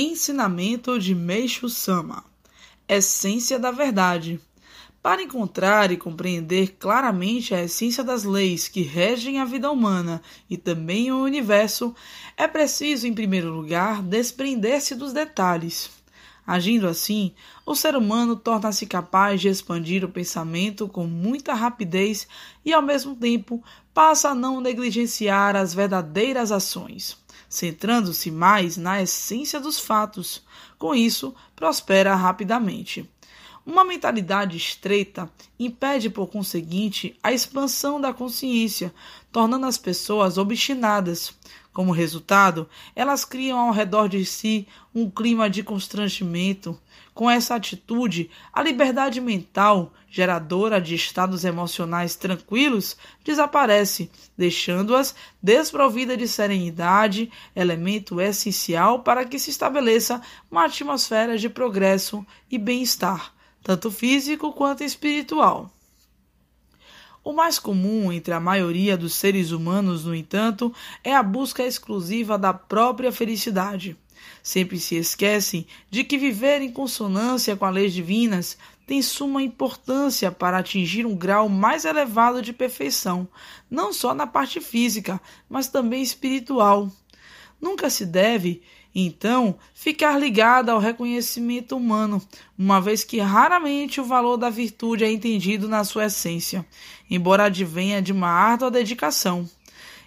Ensinamento de Meixo Sama Essência da Verdade Para encontrar e compreender claramente a essência das leis que regem a vida humana e também o universo, é preciso, em primeiro lugar, desprender-se dos detalhes. Agindo assim, o ser humano torna-se capaz de expandir o pensamento com muita rapidez e, ao mesmo tempo, passa a não negligenciar as verdadeiras ações centrando-se mais na essência dos fatos. Com isso, prospera rapidamente. Uma mentalidade estreita impede, por conseguinte, a expansão da consciência, tornando as pessoas obstinadas. Como resultado, elas criam ao redor de si um clima de constrangimento, com essa atitude, a liberdade mental, geradora de estados emocionais tranquilos, desaparece, deixando-as desprovidas de serenidade, elemento essencial para que se estabeleça uma atmosfera de progresso e bem-estar, tanto físico quanto espiritual. O mais comum entre a maioria dos seres humanos, no entanto, é a busca exclusiva da própria felicidade. Sempre se esquecem de que viver em consonância com as leis divinas tem suma importância para atingir um grau mais elevado de perfeição, não só na parte física, mas também espiritual. Nunca se deve, então, ficar ligada ao reconhecimento humano, uma vez que raramente o valor da virtude é entendido na sua essência, embora advenha de uma árdua dedicação.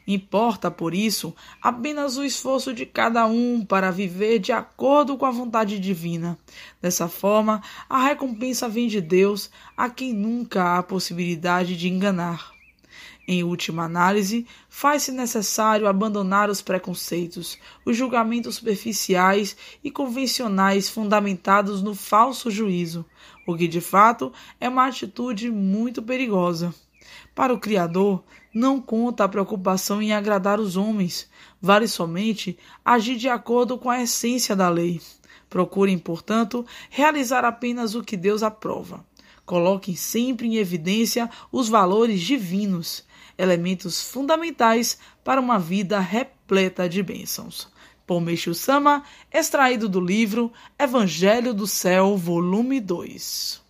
Importa, por isso, apenas o esforço de cada um para viver de acordo com a vontade divina. Dessa forma, a recompensa vem de Deus, a quem nunca há possibilidade de enganar. Em última análise, faz-se necessário abandonar os preconceitos, os julgamentos superficiais e convencionais fundamentados no falso juízo, o que de fato é uma atitude muito perigosa. Para o Criador, não conta a preocupação em agradar os homens, vale somente agir de acordo com a essência da lei. Procurem, portanto, realizar apenas o que Deus aprova. Coloquem sempre em evidência os valores divinos, elementos fundamentais para uma vida repleta de bênçãos. Por Meixo Sama, extraído do livro Evangelho do Céu, volume 2.